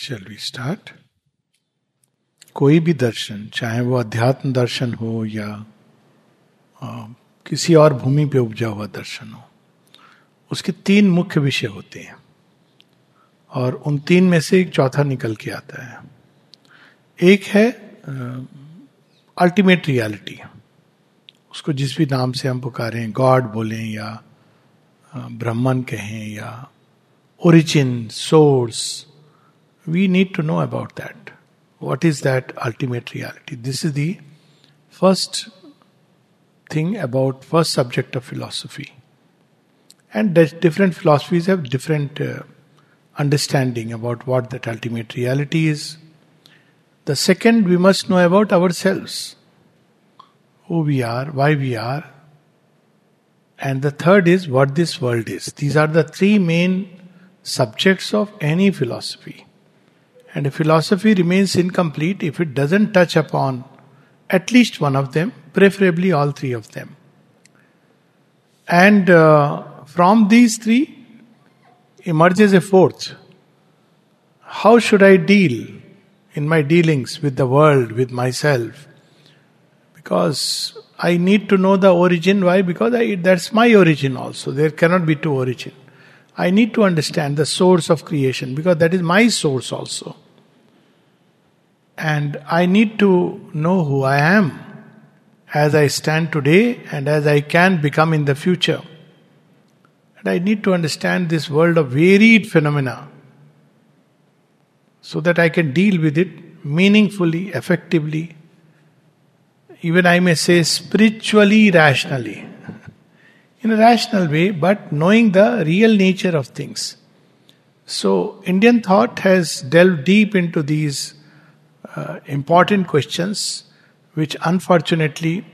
Shall we start कोई भी दर्शन चाहे वो अध्यात्म दर्शन हो या आ, किसी और भूमि पे उपजा हुआ दर्शन हो उसके तीन मुख्य विषय होते हैं। और उन तीन में से एक चौथा निकल के आता है। एक है अल्टीमेट रियलिटी उसको जिस भी नाम से हम पुकारें गॉड बोलें या ब्रह्मन कहें या origin source We need to know about that. What is that ultimate reality? This is the first thing about first subject of philosophy. And different philosophies have different uh, understanding about what that ultimate reality is. The second, we must know about ourselves who we are, why we are. And the third is what this world is. These are the three main subjects of any philosophy. And a philosophy remains incomplete if it doesn't touch upon at least one of them, preferably all three of them. And uh, from these three emerges a fourth. How should I deal in my dealings with the world, with myself? Because I need to know the origin. Why? Because I, that's my origin also. There cannot be two origin. I need to understand the source of creation because that is my source also. And I need to know who I am as I stand today and as I can become in the future. And I need to understand this world of varied phenomena so that I can deal with it meaningfully, effectively, even I may say spiritually, rationally in a rational way, but knowing the real nature of things. So, Indian thought has delved deep into these uh, important questions, which unfortunately,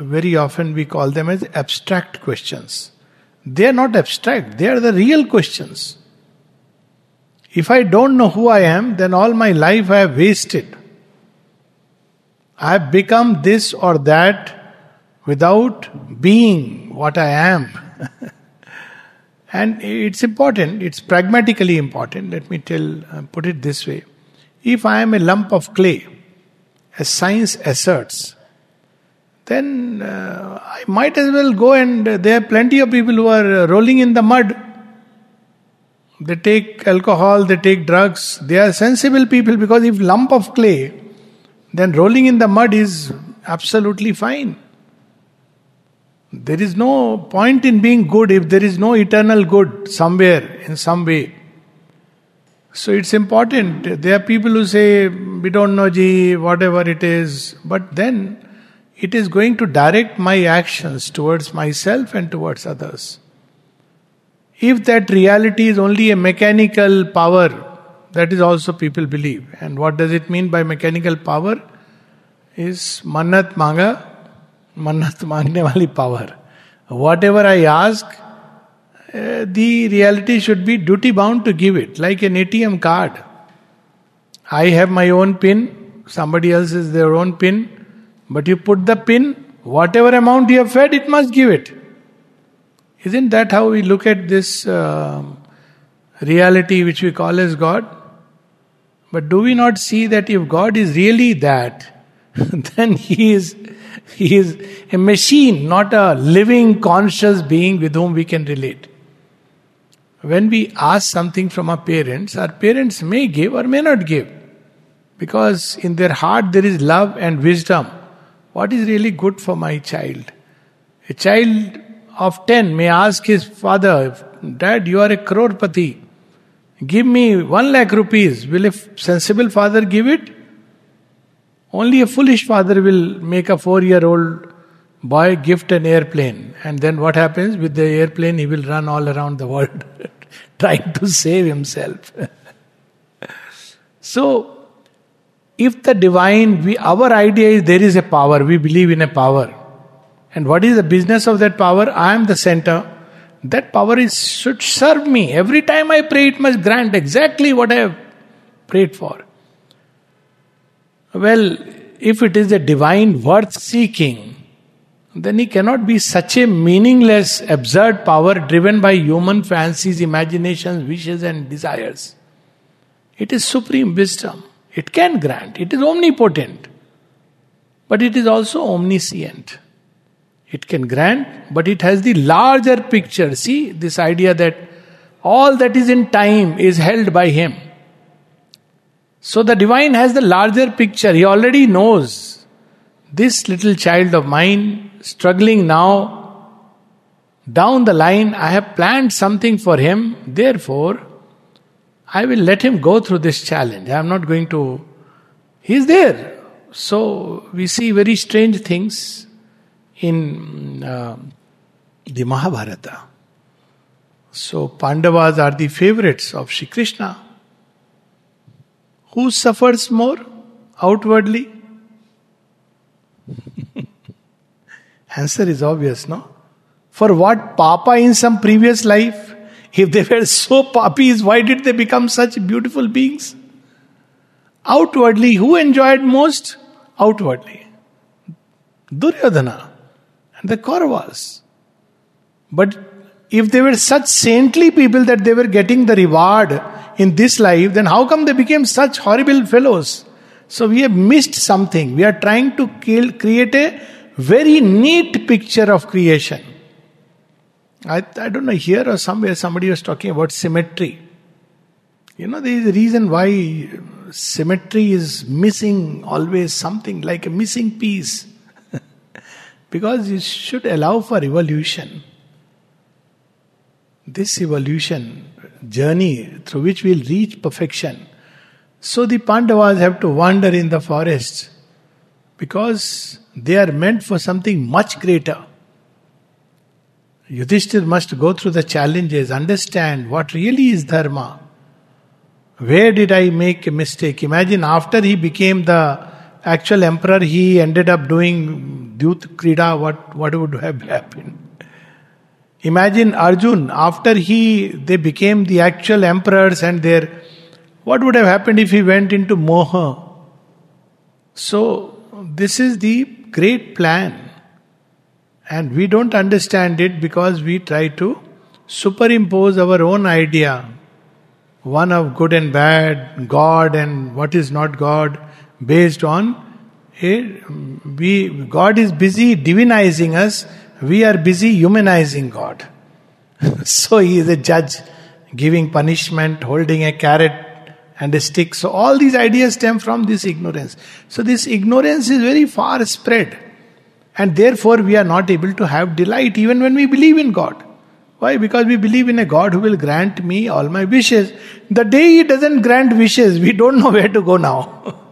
very often we call them as abstract questions. They are not abstract, they are the real questions. If I don't know who I am, then all my life I have wasted. I have become this or that without being what I am. and it's important, it's pragmatically important. Let me tell, uh, put it this way. If I am a lump of clay, as science asserts, then uh, I might as well go and uh, there are plenty of people who are uh, rolling in the mud. They take alcohol, they take drugs. They are sensible people because if lump of clay, then rolling in the mud is absolutely fine. There is no point in being good if there is no eternal good somewhere, in some way. So it's important. There are people who say, we don't know Ji, whatever it is, but then it is going to direct my actions towards myself and towards others. If that reality is only a mechanical power, that is also people believe. And what does it mean by mechanical power? Is mannat manga, mannat mangne wali power. Whatever I ask, uh, the reality should be duty bound to give it, like an ATM card. I have my own PIN, somebody else has their own PIN, but you put the PIN, whatever amount you have fed, it must give it. Isn't that how we look at this uh, reality which we call as God? But do we not see that if God is really that, then He is He is a machine, not a living conscious being with whom we can relate. When we ask something from our parents, our parents may give or may not give. Because in their heart there is love and wisdom. What is really good for my child? A child of 10 may ask his father, Dad, you are a crorepati. Give me one lakh rupees. Will a sensible father give it? Only a foolish father will make a four year old boy gift an airplane. And then what happens with the airplane? He will run all around the world trying to save himself. so, if the divine, we, our idea is there is a power, we believe in a power. And what is the business of that power? I am the center. That power is should serve me. Every time I pray, it must grant exactly what I have prayed for. Well, if it is a divine worth seeking, then he cannot be such a meaningless, absurd power driven by human fancies, imaginations, wishes, and desires. It is supreme wisdom. It can grant. It is omnipotent. But it is also omniscient. It can grant, but it has the larger picture. See, this idea that all that is in time is held by Him. So the divine has the larger picture. He already knows this little child of mine struggling now. Down the line, I have planned something for him. Therefore, I will let him go through this challenge. I am not going to. He is there. So we see very strange things in uh, the Mahabharata. So Pandavas are the favorites of Shri Krishna. Who suffers more outwardly? Answer is obvious, no? For what papa in some previous life? If they were so papis, why did they become such beautiful beings? Outwardly, who enjoyed most? Outwardly. Duryodhana and the Kauravas. But if they were such saintly people that they were getting the reward in this life, then how come they became such horrible fellows? So we have missed something. We are trying to kill, create a very neat picture of creation. I, I don't know, here or somewhere somebody was talking about symmetry. You know, there is a reason why symmetry is missing always something like a missing piece. because it should allow for evolution. This evolution journey through which we'll reach perfection. So the Pandavas have to wander in the forest because they are meant for something much greater. Yudhishthir must go through the challenges, understand what really is dharma. Where did I make a mistake? Imagine after he became the actual emperor, he ended up doing Dyut Krida, what, what would have happened? Imagine Arjun, after he they became the actual emperors and their what would have happened if he went into Moha? So this is the great plan. And we don't understand it because we try to superimpose our own idea. One of good and bad, God and what is not God, based on a, we God is busy divinizing us we are busy humanizing God. so he is a judge giving punishment, holding a carrot and a stick. So all these ideas stem from this ignorance. So this ignorance is very far spread. And therefore we are not able to have delight even when we believe in God. Why? Because we believe in a God who will grant me all my wishes. The day He doesn't grant wishes, we don't know where to go now.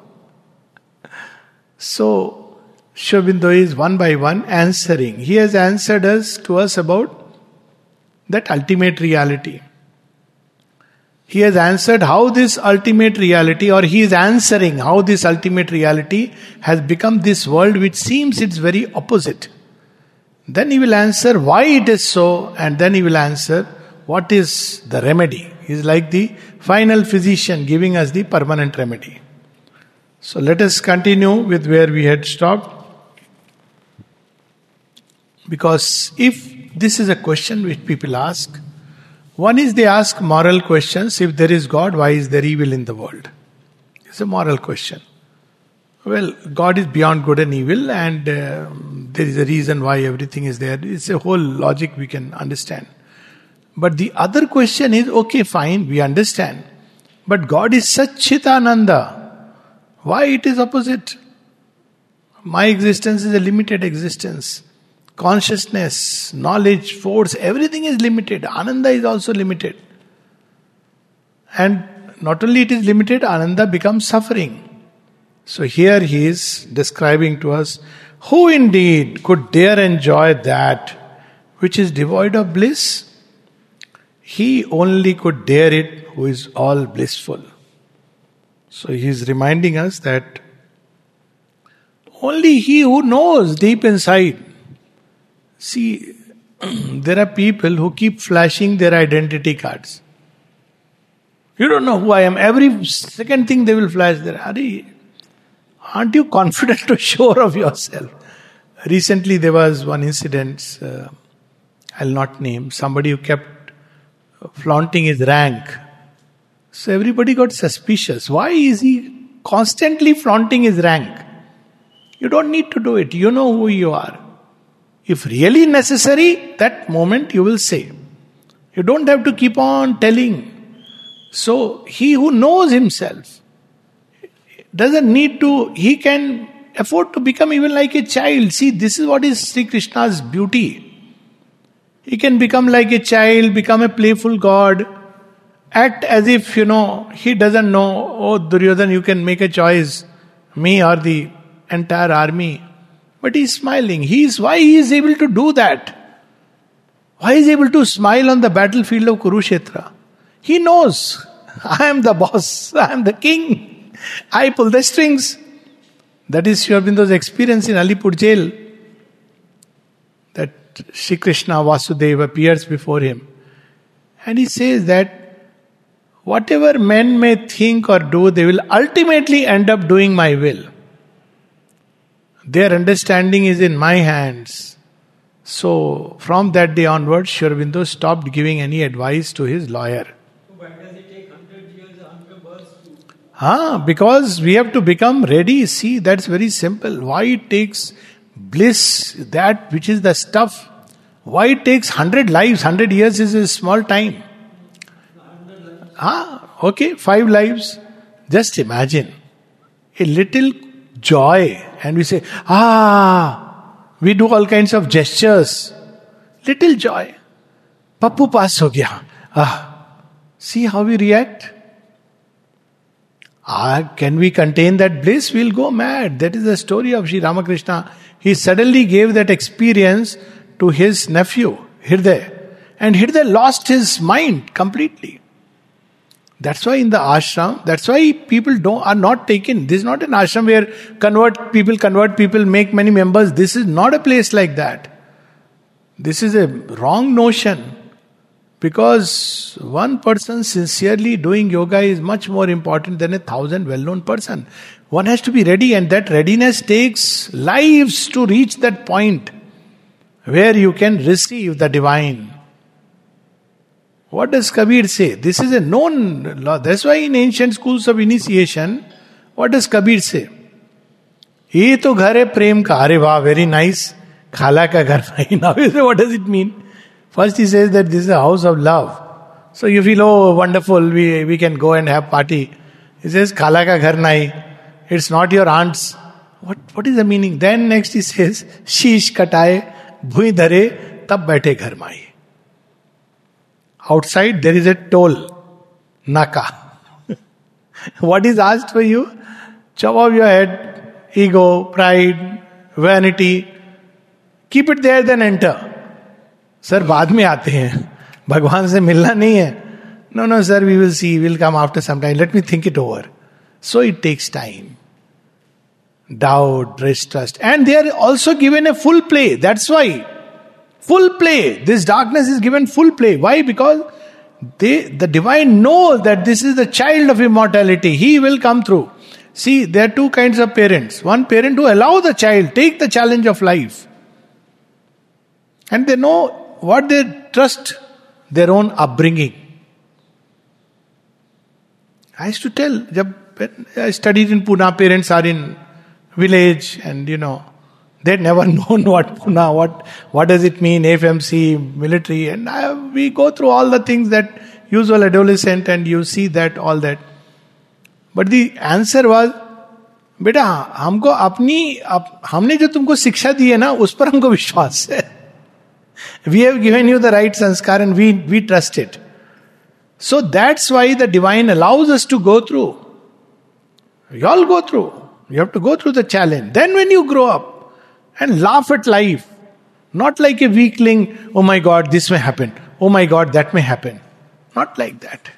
so, Sri Aurobindo is one by one answering. He has answered us to us about that ultimate reality. He has answered how this ultimate reality, or he is answering how this ultimate reality has become this world which seems its very opposite. Then he will answer why it is so, and then he will answer what is the remedy. He is like the final physician giving us the permanent remedy. So let us continue with where we had stopped. Because if this is a question which people ask, one is they ask moral questions. If there is God, why is there evil in the world? It's a moral question. Well, God is beyond good and evil, and uh, there is a reason why everything is there. It's a whole logic we can understand. But the other question is okay, fine, we understand. But God is Satchitananda. Why it is opposite? My existence is a limited existence consciousness, knowledge, force, everything is limited. Ananda is also limited. And not only it is limited, Ananda becomes suffering. So here he is describing to us who indeed could dare enjoy that which is devoid of bliss? He only could dare it who is all blissful. So he is reminding us that only he who knows deep inside See, there are people who keep flashing their identity cards. You don't know who I am. Every second thing they will flash there. Aren't you confident to sure of yourself? Recently, there was one incident, uh, I'll not name, somebody who kept flaunting his rank. So everybody got suspicious. Why is he constantly flaunting his rank? You don't need to do it. You know who you are. If really necessary, that moment you will say. You don't have to keep on telling. So he who knows himself doesn't need to, he can afford to become even like a child. See, this is what is Sri Krishna's beauty. He can become like a child, become a playful god, act as if, you know, he doesn't know, oh, Duryodhan, you can make a choice, me or the entire army. But he's smiling. He's why he is able to do that. Why is he able to smile on the battlefield of Kurukshetra? He knows I am the boss, I am the king. I pull the strings. That is Sri experience in Alipore jail. That Sri Krishna Vasudeva appears before him. And he says that whatever men may think or do, they will ultimately end up doing my will. Their understanding is in my hands. So, from that day onwards, Sri stopped giving any advice to his lawyer. Ah, because we have to become ready. See, that's very simple. Why it takes bliss, that which is the stuff. Why it takes hundred lives, hundred years is a small time. Ah, okay, five lives. Just imagine a little joy, and we say, ah, we do all kinds of gestures. Little joy. Pappu pass ho gaya. Ah, see how we react. Ah, can we contain that bliss? We'll go mad. That is the story of Sri Ramakrishna. He suddenly gave that experience to his nephew, Hirday. And Hirday lost his mind completely. That's why in the ashram, that's why people don't are not taken. This is not an ashram where convert people, convert people, make many members. This is not a place like that. This is a wrong notion. Because one person sincerely doing yoga is much more important than a thousand well known person. One has to be ready, and that readiness takes lives to reach that point where you can receive the divine. What does Kabir say? This is a known law. That's why in ancient schools of initiation, what does Kabir say? ये तो घर है प्रेम का अरे वाह very nice खाला का घर नहीं now what does it mean first he says that this is house of love so you feel oh wonderful we we can go and have party is is खाला का घर नहीं it's not your aunt's what what is the meaning then next he says शीश कटाए भूई धरे तब बैठे घर माई Outside there is a toll, naka. what is asked for you? Chop off your head, ego, pride, vanity. Keep it there, then enter. Sir बाद में आते हैं भगवान से मिलना नहीं है no no sir we will see will come after some time let me think it over so it takes time doubt, distrust. And they are also given a full play. That's why. Full play. This darkness is given full play. Why? Because they, the divine knows that this is the child of immortality. He will come through. See, there are two kinds of parents. One parent who allow the child, take the challenge of life. And they know what they trust their own upbringing. I used to tell, I studied in Pune, parents are in village and you know, they'd never known what Pune, what, what does it mean, FMC, military, and I, we go through all the things that usual adolescent and you see that, all that. But the answer was, बेटा हमको अपनी up, हमने जो तुमको शिक्षा दी है ना उस पर हमको विश्वास है we have given you the right sanskar and we, we trust it. So that's why the divine allows us to go through. We all go through. You have to go through the challenge. Then when you grow up and laugh at life, not like a weakling, oh my god, this may happen. Oh my god, that may happen. Not like that.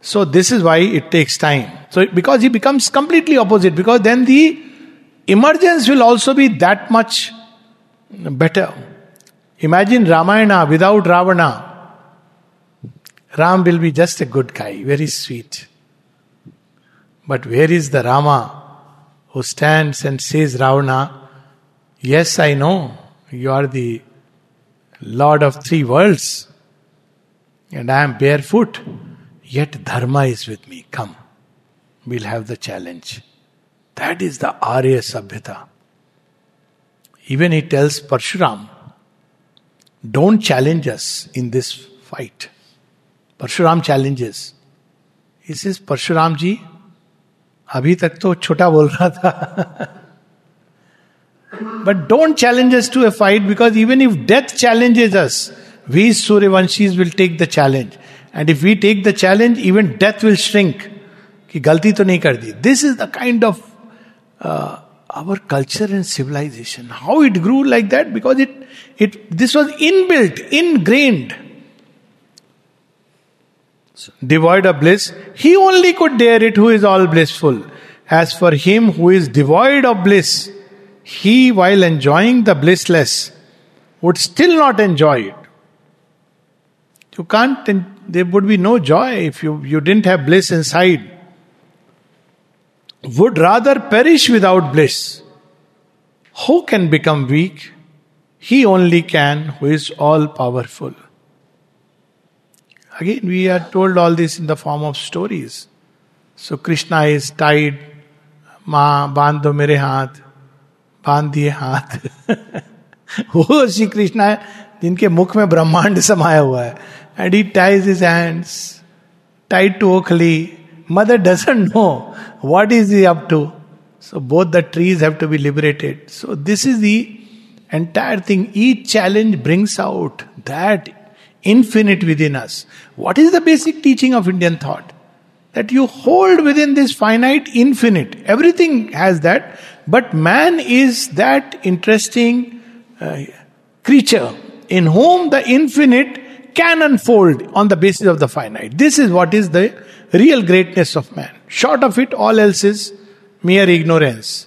So this is why it takes time. So because he becomes completely opposite, because then the emergence will also be that much better. Imagine Ramayana without Ravana. Ram will be just a good guy, very sweet. But where is the Rama who stands and says, Ravana, Yes, I know you are the Lord of three worlds, and I am barefoot, yet Dharma is with me. Come, we'll have the challenge. That is the Arya Sabhyata. Even he tells Parshuram, don't challenge us in this fight. Parshuram challenges. He says, Parshuram ji, अभी तक तो छोटा बोल रहा था but don't challenge us to a fight because even if death challenges us, we Suryavanshis will take the challenge. And if we take the challenge, even death will shrink. कि गलती तो नहीं कर दी this is the kind of our culture and civilization. How it grew like that? Because it, it this was inbuilt, ingrained. Devoid of bliss, he only could dare it who is all blissful. As for him who is devoid of bliss, he, while enjoying the blissless, would still not enjoy it. You can't, there would be no joy if you, you didn't have bliss inside. Would rather perish without bliss. Who can become weak? He only can who is all powerful. Again, we are told all this in the form of stories. So Krishna is tied, Ma, bando mere haath. बाँध दिए हाथ। वो श्री कृष्णा है जिनके मुख में ब्रह्मांड समाया हुआ है। And he ties his hands tight to okhli mother doesn't know what is he up to so both the trees have to be liberated so this is the entire thing each challenge brings out that infinite within us. What is the basic teaching of Indian thought? That you hold within this finite infinite. Everything has that, but man is that interesting uh, creature in whom the infinite can unfold on the basis of the finite. This is what is the real greatness of man. Short of it, all else is mere ignorance.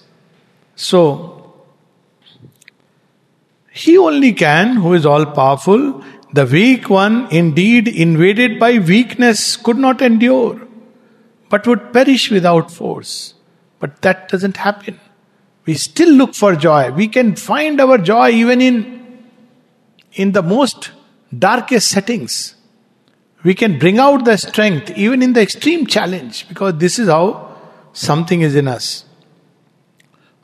So, he only can who is all powerful. The weak one, indeed invaded by weakness, could not endure, but would perish without force. But that doesn't happen. We still look for joy. We can find our joy even in, in the most darkest settings. We can bring out the strength even in the extreme challenge because this is how something is in us.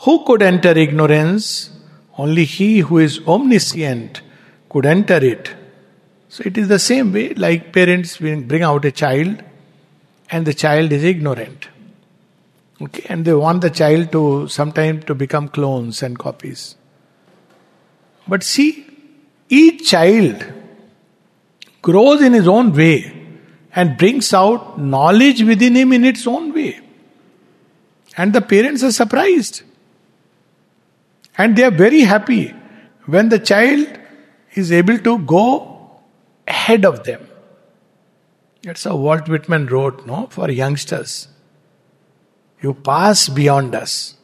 Who could enter ignorance? Only he who is omniscient could enter it. So it is the same way, like parents bring out a child and the child is ignorant. Okay, and they want the child to sometime to become clones and copies. But see, each child grows in his own way and brings out knowledge within him in its own way. And the parents are surprised. And they are very happy when the child is able to go ahead of them. That's how Walt Whitman wrote, no, for youngsters. You pass beyond us.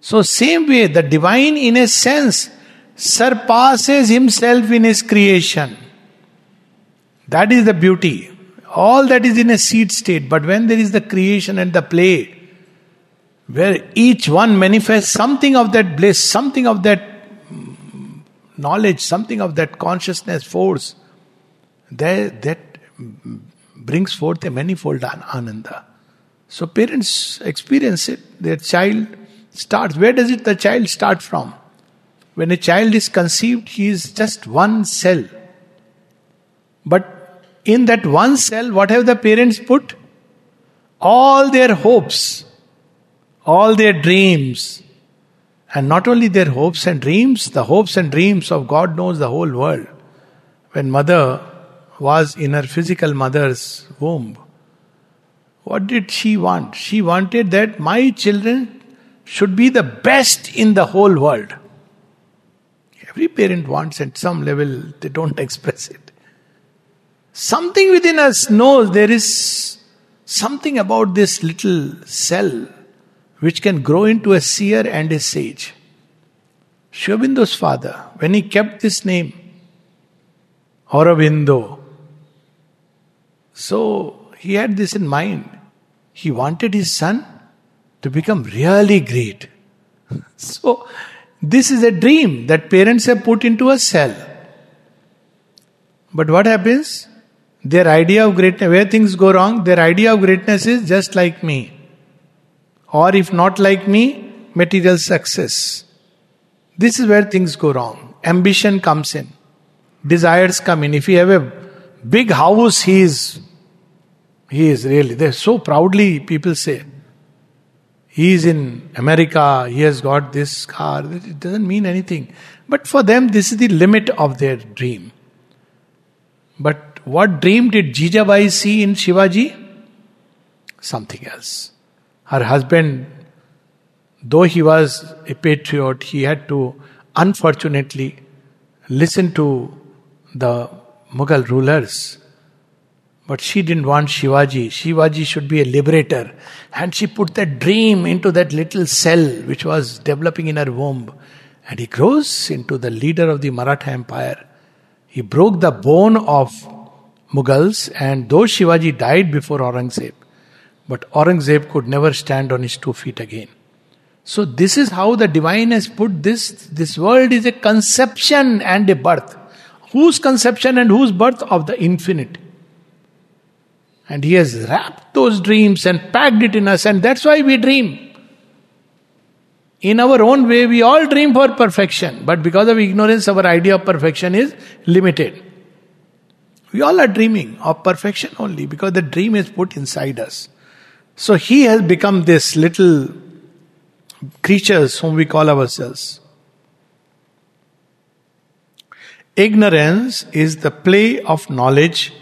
So, same way, the divine, in a sense, surpasses himself in his creation. That is the beauty. All that is in a seed state, but when there is the creation and the play, where each one manifests something of that bliss, something of that knowledge, something of that consciousness force, there, that brings forth a manifold ananda. So parents experience it. Their child starts. Where does it the child start from? When a child is conceived, he is just one cell. But in that one cell, what have the parents put? All their hopes, all their dreams. And not only their hopes and dreams, the hopes and dreams of God knows the whole world. When mother was in her physical mother's womb, what did she want? She wanted that my children should be the best in the whole world. Every parent wants at some level, they don't express it. Something within us knows there is something about this little cell which can grow into a seer and a sage. Sri Aurobindo's father, when he kept this name, Aurobindo, so he had this in mind. He wanted his son to become really great. So, this is a dream that parents have put into a cell. But what happens? Their idea of greatness, where things go wrong, their idea of greatness is just like me. Or if not like me, material success. This is where things go wrong. Ambition comes in. Desires come in. If you have a big house, he is he is really they so proudly people say. He is in America, he has got this car. It doesn't mean anything. But for them, this is the limit of their dream. But what dream did Jijabai see in Shivaji? Something else. Her husband, though he was a patriot, he had to unfortunately listen to the Mughal rulers. But she didn't want Shivaji. Shivaji should be a liberator. And she put that dream into that little cell which was developing in her womb. And he grows into the leader of the Maratha Empire. He broke the bone of Mughals, and though Shivaji died before Aurangzeb, but Aurangzeb could never stand on his two feet again. So this is how the divine has put this. This world is a conception and a birth. Whose conception and whose birth? Of the infinite. And he has wrapped those dreams and packed it in us, and that's why we dream. In our own way, we all dream for perfection, but because of ignorance, our idea of perfection is limited. We all are dreaming of perfection only because the dream is put inside us. So he has become this little creatures whom we call ourselves. Ignorance is the play of knowledge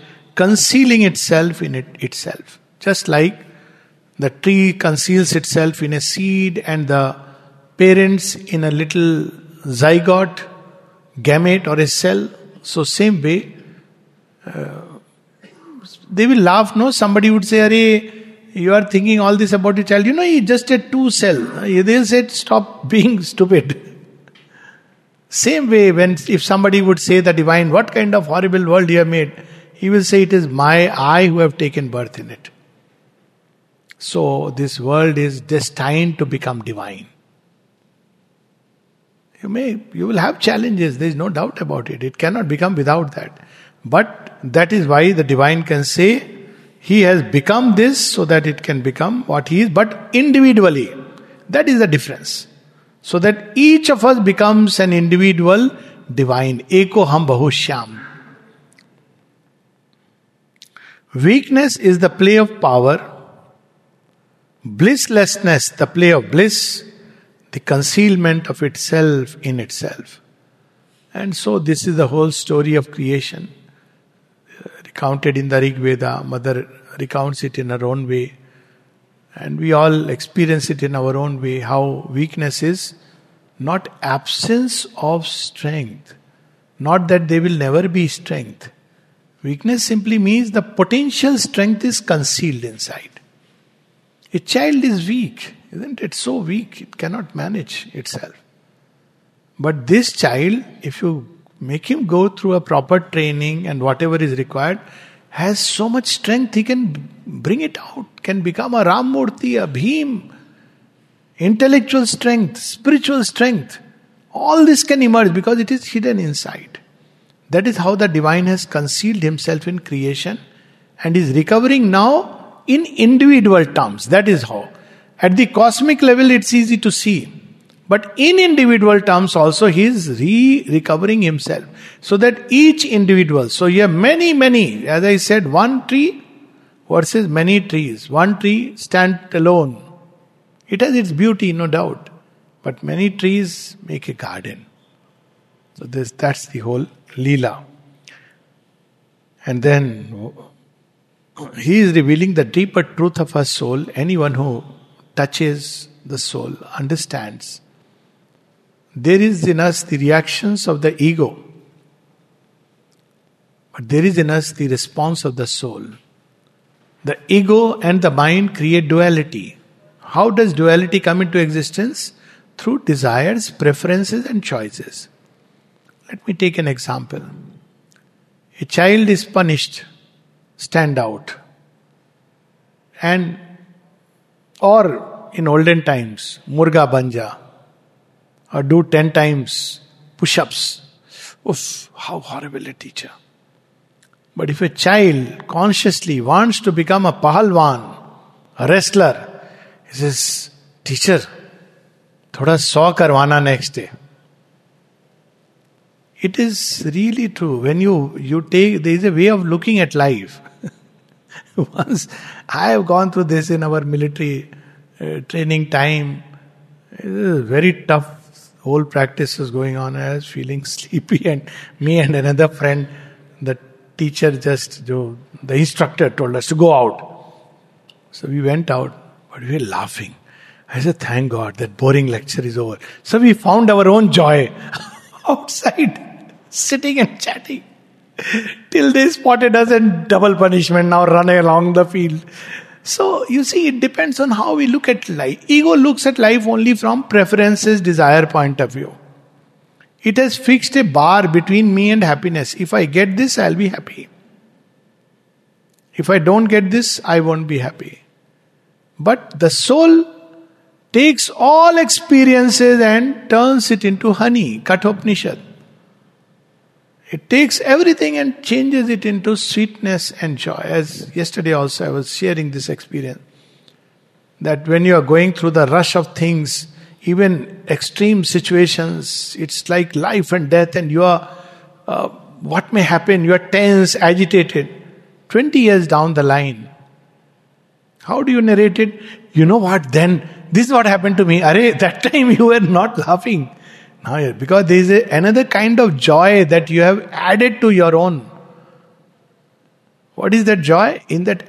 concealing itself in it itself. Just like the tree conceals itself in a seed and the parents in a little zygote, gamete or a cell. So same way, uh, they will laugh, no? Somebody would say, Are you are thinking all this about your child. You know, he just a two cell. They'll say, Stop being stupid. Same way, when if somebody would say the divine, what kind of horrible world you have made, he will say, It is my I who have taken birth in it. So this world is destined to become divine. You may, you will have challenges, there is no doubt about it. It cannot become without that. But that is why the divine can say, He has become this so that it can become what He is, but individually. That is the difference. So that each of us becomes an individual divine. Eko ham bahushyam. Weakness is the play of power. Blisslessness, the play of bliss, the concealment of itself in itself. And so, this is the whole story of creation uh, recounted in the Rig Veda. Mother recounts it in her own way. And we all experience it in our own way how weakness is not absence of strength, not that there will never be strength. Weakness simply means the potential strength is concealed inside. A child is weak, isn't it? So weak, it cannot manage itself. But this child, if you make him go through a proper training and whatever is required, has so much strength, he can bring it out, can become a Ramurti, a Bhim. Intellectual strength, spiritual strength, all this can emerge because it is hidden inside. That is how the divine has concealed himself in creation and is recovering now in individual terms. That is how. At the cosmic level, it's easy to see. But in individual terms also, he is re recovering himself. So that each individual, so you have many, many, as I said, one tree versus many trees. One tree stand alone. It has its beauty, no doubt. But many trees make a garden. So this, that's the whole Leela. And then he is revealing the deeper truth of our soul. Anyone who touches the soul understands there is in us the reactions of the ego, but there is in us the response of the soul. The ego and the mind create duality. How does duality come into existence? Through desires, preferences, and choices. Let me take an example. A child is punished, stand out. And, or in olden times, Murga Banja, or do 10 times push ups. Oof, how horrible a teacher. But if a child consciously wants to become a pahalwan, a wrestler, he says, Teacher, thoda saw karwana next day. It is really true. When you, you take, there is a way of looking at life. Once I have gone through this in our military uh, training time. It is very tough. Whole practice was going on. I was feeling sleepy, and me and another friend, the teacher just, the instructor told us to go out. So we went out, but we were laughing. I said, Thank God that boring lecture is over. So we found our own joy outside, sitting and chatting. Till they spotted us and double punishment, now running along the field. So you see, it depends on how we look at life. Ego looks at life only from preferences, desire point of view. It has fixed a bar between me and happiness. If I get this, I'll be happy. If I don't get this, I won't be happy. But the soul takes all experiences and turns it into honey, Kathopanishad. It takes everything and changes it into sweetness and joy. As yesterday also I was sharing this experience. That when you are going through the rush of things, even extreme situations, it's like life and death, and you are, uh, what may happen? You are tense, agitated. 20 years down the line, how do you narrate it? You know what? Then this is what happened to me. That time you were not laughing. Now, because there is a, another kind of joy that you have added to your own. What is that joy? In that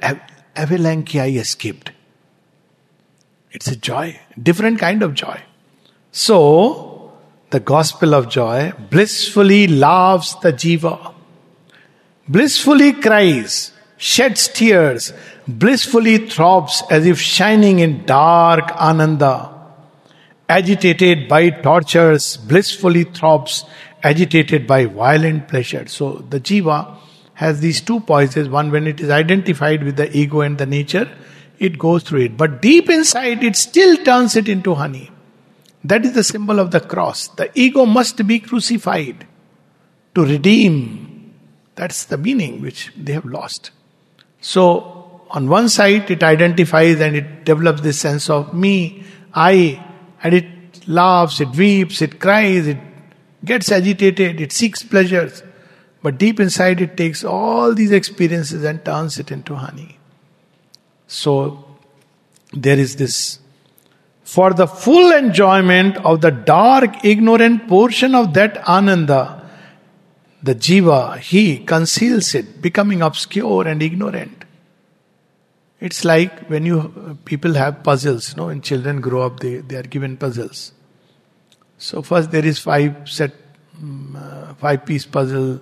avalanche I escaped. It's a joy, different kind of joy. So, the gospel of joy blissfully laughs the jiva, blissfully cries, sheds tears, blissfully throbs as if shining in dark ananda agitated by tortures, blissfully throbs, agitated by violent pleasure. So the jiva has these two poises. One, when it is identified with the ego and the nature, it goes through it. But deep inside, it still turns it into honey. That is the symbol of the cross. The ego must be crucified to redeem. That's the meaning which they have lost. So, on one side, it identifies and it develops this sense of me, I, and it laughs, it weeps, it cries, it gets agitated, it seeks pleasures. But deep inside, it takes all these experiences and turns it into honey. So, there is this. For the full enjoyment of the dark, ignorant portion of that ananda, the jiva, he conceals it, becoming obscure and ignorant. It's like when you people have puzzles, you know, When children grow up, they, they are given puzzles. So first there is five set, um, five piece puzzle,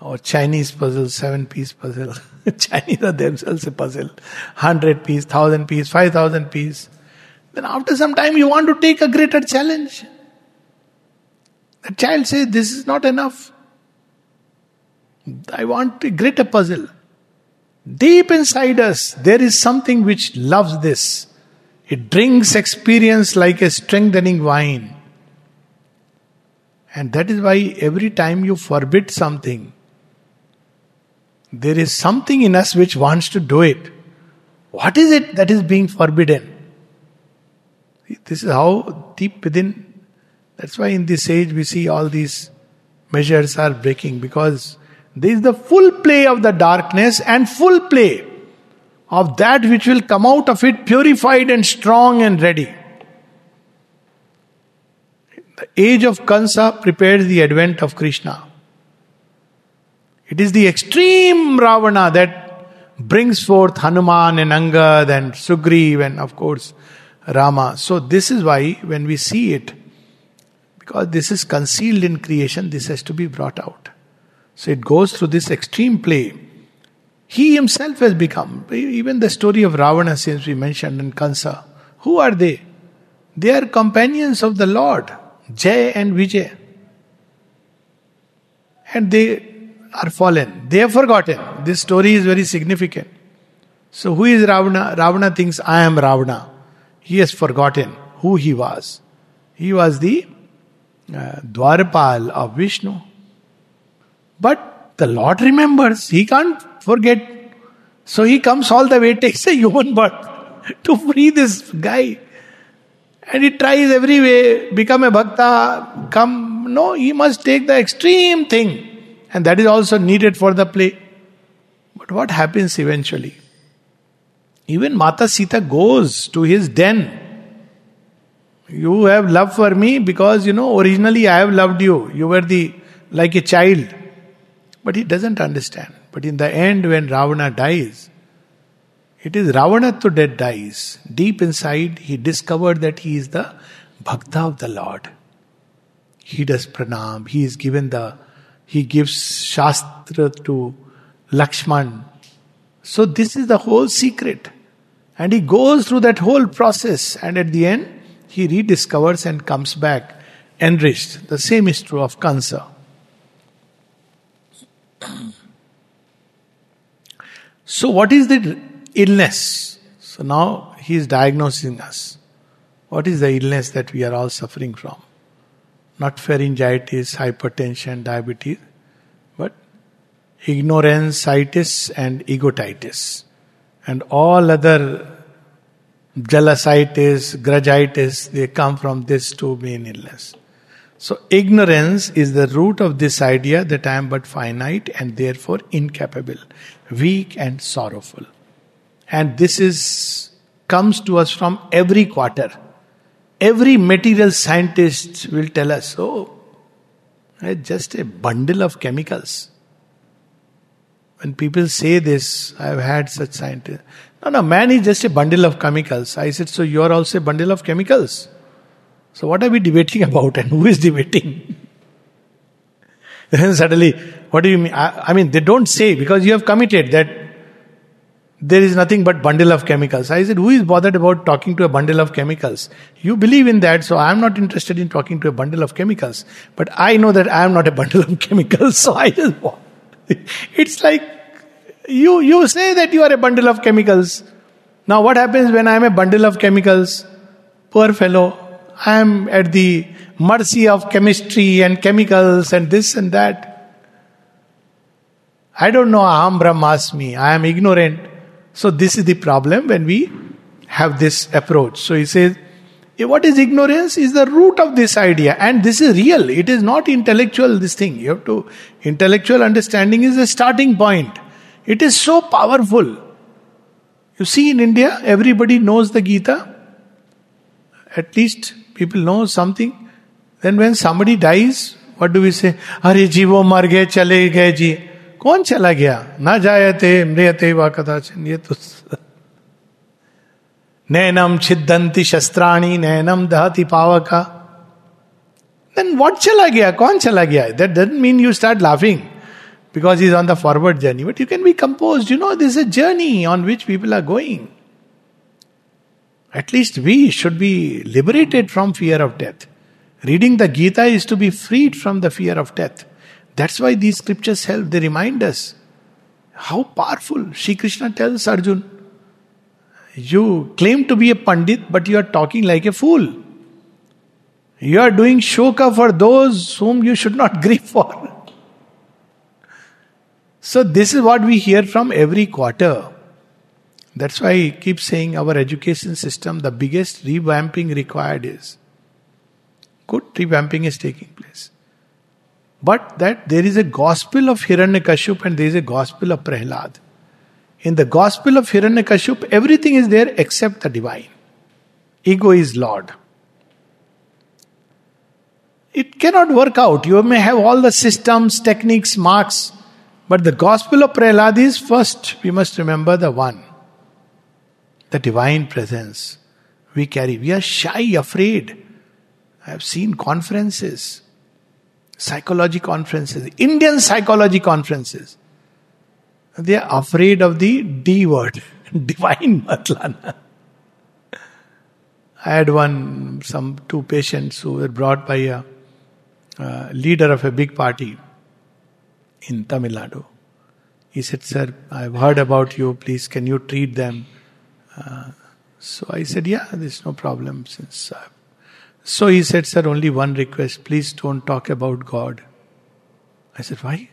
or Chinese puzzle, seven piece puzzle. Chinese are themselves a puzzle. Hundred piece, thousand piece, five thousand piece. Then after some time you want to take a greater challenge. The child says, This is not enough. I want a greater puzzle. Deep inside us, there is something which loves this. It drinks experience like a strengthening wine. And that is why every time you forbid something, there is something in us which wants to do it. What is it that is being forbidden? This is how deep within. That's why in this age we see all these measures are breaking because there is the full play of the darkness and full play of that which will come out of it purified and strong and ready. The age of Kansa prepares the advent of Krishna. It is the extreme Ravana that brings forth Hanuman and Angad and Sugriv and of course Rama. So this is why when we see it, because this is concealed in creation, this has to be brought out. So it goes through this extreme play. He himself has become, even the story of Ravana, since we mentioned, in Kansa. Who are they? They are companions of the Lord, Jay and Vijay. And they are fallen. They have forgotten. This story is very significant. So, who is Ravana? Ravana thinks, I am Ravana. He has forgotten who he was. He was the uh, Dwarpal of Vishnu. But The Lord remembers. He can't forget. So he comes all the way, takes a human birth to free this guy. And he tries every way, become a bhakta, come. No, he must take the extreme thing. And that is also needed for the play. But what happens eventually? Even Mata Sita goes to his den. You have love for me because you know originally I have loved you. You were the like a child. But he doesn't understand. But in the end, when Ravana dies, it is Ravanatva that dies. Deep inside, he discovered that he is the Bhakta of the Lord. He does pranam. He is given the, he gives Shastra to Lakshman. So this is the whole secret. And he goes through that whole process. And at the end, he rediscovers and comes back enriched. The same is true of Kansa. So, what is the illness? So, now he is diagnosing us. What is the illness that we are all suffering from? Not pharyngitis, hypertension, diabetes, but ignorance, itis, and egotitis. And all other jealousitis, grudgeitis, they come from these two main illness. So, ignorance is the root of this idea that I am but finite and therefore incapable, weak and sorrowful. And this is comes to us from every quarter. Every material scientist will tell us, oh, just a bundle of chemicals. When people say this, I've had such scientists. No, no, man is just a bundle of chemicals. I said, so you're also a bundle of chemicals. So, what are we debating about and who is debating? then suddenly, what do you mean? I, I, mean, they don't say because you have committed that there is nothing but bundle of chemicals. I said, who is bothered about talking to a bundle of chemicals? You believe in that, so I am not interested in talking to a bundle of chemicals. But I know that I am not a bundle of chemicals, so I just It's like you you say that you are a bundle of chemicals. Now, what happens when I am a bundle of chemicals? Poor fellow, I am at the mercy of chemistry and chemicals and this and that. I don't know Aham Brahmasmi. I am ignorant. So this is the problem when we have this approach. So he says, eh, what is ignorance is the root of this idea and this is real it is not intellectual this thing you have to intellectual understanding is a starting point it is so powerful you see in india everybody knows the gita at least people know something then when somebody dies what do we say अरे जी, वो मर गए, चले गए जी। कौन चला गया? ना जायते मृत वा कदाचन, ये तो नैनम छिदंती शस्त्राणी, नैनम दहति पावका। देन वॉट चला गया? कौन चला गया? That doesn't mean you start laughing because is on the forward journey but you can be compose you know this a journey on which people are going at least we should be liberated from fear of death. Reading the Gita is to be freed from the fear of death. That's why these scriptures help. They remind us how powerful. Sri Krishna tells Arjun, You claim to be a Pandit, but you are talking like a fool. You are doing shoka for those whom you should not grieve for. So, this is what we hear from every quarter. That's why I keep saying our education system, the biggest revamping required is. Good revamping is taking place. But that there is a gospel of Hiranyakashipu and there is a gospel of Prahlad. In the gospel of Hiranyakashipu, everything is there except the divine. Ego is Lord. It cannot work out. You may have all the systems, techniques, marks, but the gospel of Prahlad is first. We must remember the one the divine presence we carry. We are shy, afraid. I have seen conferences, psychology conferences, Indian psychology conferences. They are afraid of the D word, divine matlana. I had one, some two patients who were brought by a leader of a big party in Tamil Nadu. He said, Sir, I've heard about you. Please, can you treat them? So I said, Yeah, there's no problem since. Uh, so he said, Sir, only one request please don't talk about God. I said, Why?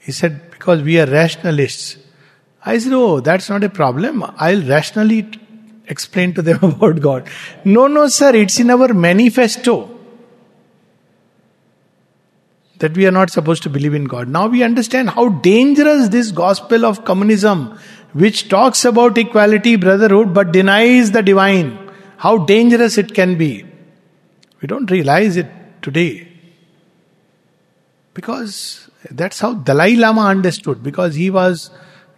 He said, Because we are rationalists. I said, Oh, that's not a problem. I'll rationally explain to them about God. No, no, sir, it's in our manifesto that we are not supposed to believe in God. Now we understand how dangerous this gospel of communism, which talks about equality, brotherhood, but denies the divine, how dangerous it can be. We don't realize it today. Because that's how Dalai Lama understood, because he was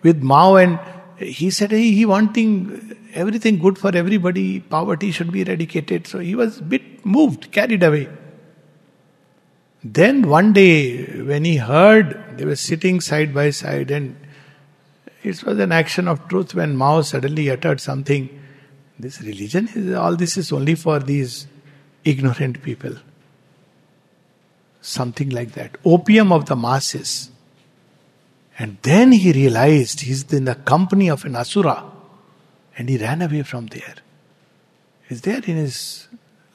with Mao and he said hey, he wanting everything good for everybody, poverty should be eradicated. So he was a bit moved, carried away. Then one day, when he heard, they were sitting side by side, and it was an action of truth when Mao suddenly uttered something. This religion is all this is only for these ignorant people. Something like that. Opium of the masses. And then he realized he's in the company of an asura. And he ran away from there. It's there in his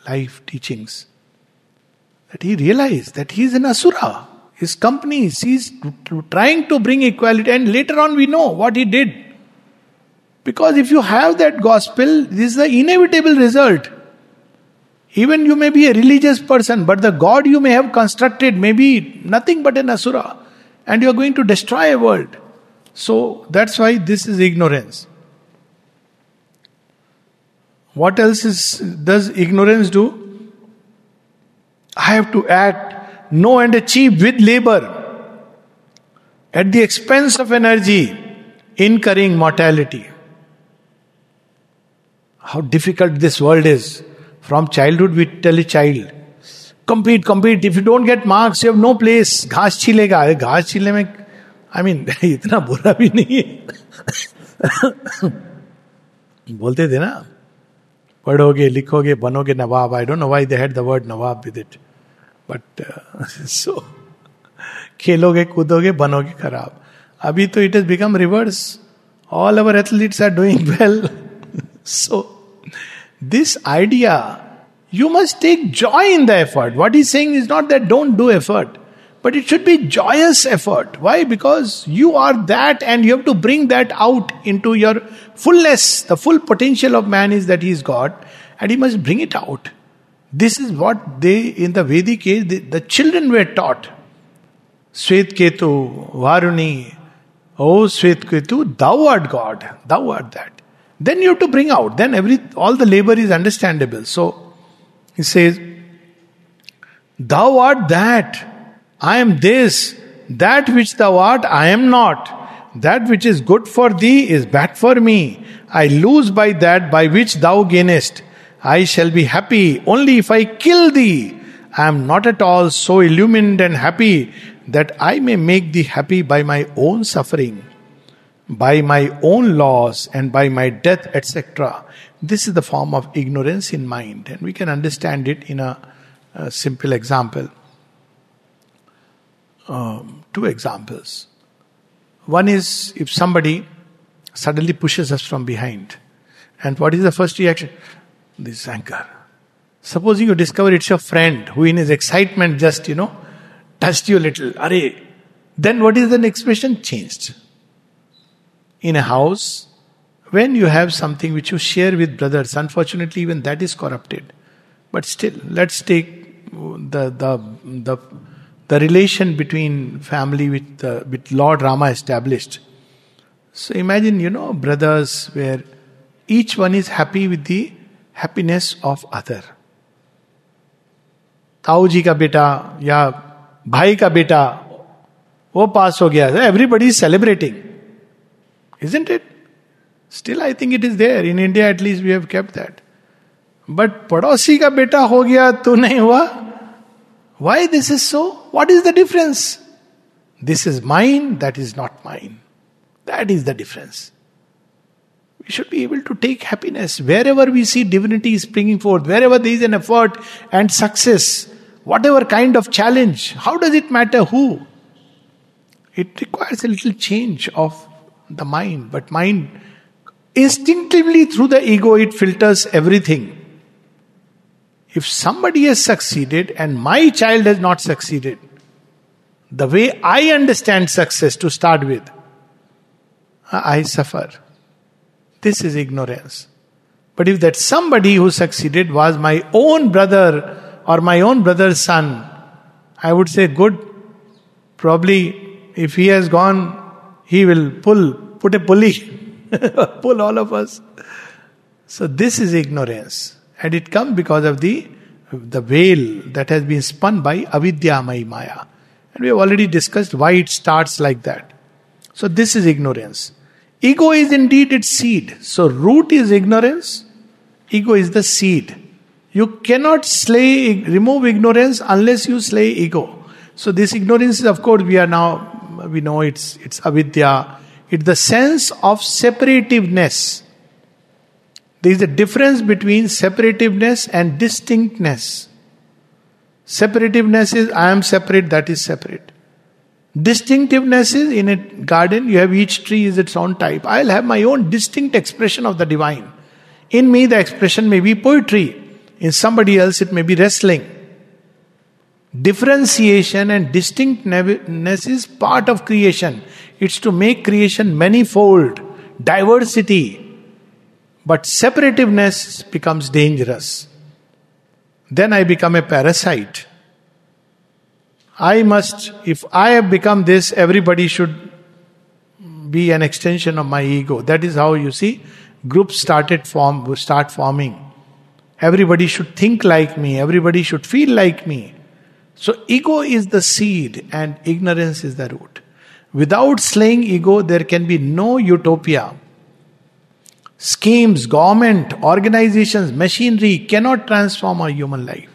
life teachings that he realized that he is an asura. His company, he's trying to bring equality, and later on we know what he did. Because if you have that gospel, this is the inevitable result. Even you may be a religious person, but the God you may have constructed may be nothing but an asura, and you are going to destroy a world. So that's why this is ignorance. What else is, does ignorance do? I have to act, know, and achieve with labor at the expense of energy, incurring mortality. How difficult this world is. From childhood, we tell a child, compete, compete. If you don't get marks, you have no place. घास छीलेगा घास छीलने में I mean इतना बुरा भी नहीं है बोलते थे ना पढ़ोगे लिखोगे बनोगे नवाब I don't know why they had the word nawab with it but so खेलोगे, कूदोगे, बनोगे खराब। अभी तो it is become reverse all our athletes are doing well so this idea you must take joy in the effort what is saying is not that don't do effort but it should be joyous effort why because you are that and you have to bring that out into your fullness the full potential of man is that he is God and you must bring it out this is what they, in the Vedic age, the, the children were taught. Svet Ketu, Varuni, Oh Svet Ketu, thou art God, thou art that. Then you have to bring out, then every all the labor is understandable. So he says, Thou art that, I am this, that which thou art, I am not. That which is good for thee is bad for me. I lose by that by which thou gainest. I shall be happy only if I kill thee. I am not at all so illumined and happy that I may make thee happy by my own suffering, by my own loss, and by my death, etc. This is the form of ignorance in mind, and we can understand it in a, a simple example. Um, two examples. One is if somebody suddenly pushes us from behind, and what is the first reaction? This anger. Supposing you discover it's your friend who, in his excitement, just you know, touched you a little. Are then what is the expression? Changed. In a house, when you have something which you share with brothers, unfortunately, even that is corrupted. But still, let's take the the the, the relation between family with uh, with Lord Rama established. So imagine, you know, brothers where each one is happy with the happiness of other ताऊ जी का बेटा या भाई का बेटा वो पास हो गया everybody is celebrating is it still I think it is there in India at least we have kept that but पड़ोसी का बेटा हो गया तो नहीं हुआ why this is so what is the difference this is mind that is not mind that is the difference we should be able to take happiness wherever we see divinity springing forth, wherever there is an effort and success, whatever kind of challenge. How does it matter who? It requires a little change of the mind, but mind instinctively through the ego it filters everything. If somebody has succeeded and my child has not succeeded, the way I understand success to start with, I suffer. This is ignorance. But if that somebody who succeeded was my own brother or my own brother's son, I would say, good. Probably, if he has gone, he will pull, put a pulley, pull all of us. So, this is ignorance. And it comes because of the, the veil that has been spun by avidya maya. And we have already discussed why it starts like that. So, this is ignorance. Ego is indeed its seed. So, root is ignorance, ego is the seed. You cannot slay, remove ignorance unless you slay ego. So, this ignorance is, of course, we are now, we know it's, it's avidya. It's the sense of separativeness. There is a difference between separativeness and distinctness. Separativeness is I am separate, that is separate. Distinctiveness is in a garden, you have each tree is its own type. I'll have my own distinct expression of the divine. In me, the expression may be poetry. In somebody else, it may be wrestling. Differentiation and distinctness is part of creation. It's to make creation manifold, diversity. But separativeness becomes dangerous. Then I become a parasite. I must, if I have become this, everybody should be an extension of my ego. That is how you see groups started form start forming. Everybody should think like me, everybody should feel like me. So ego is the seed and ignorance is the root. Without slaying ego, there can be no utopia. Schemes, government, organizations, machinery cannot transform our human life.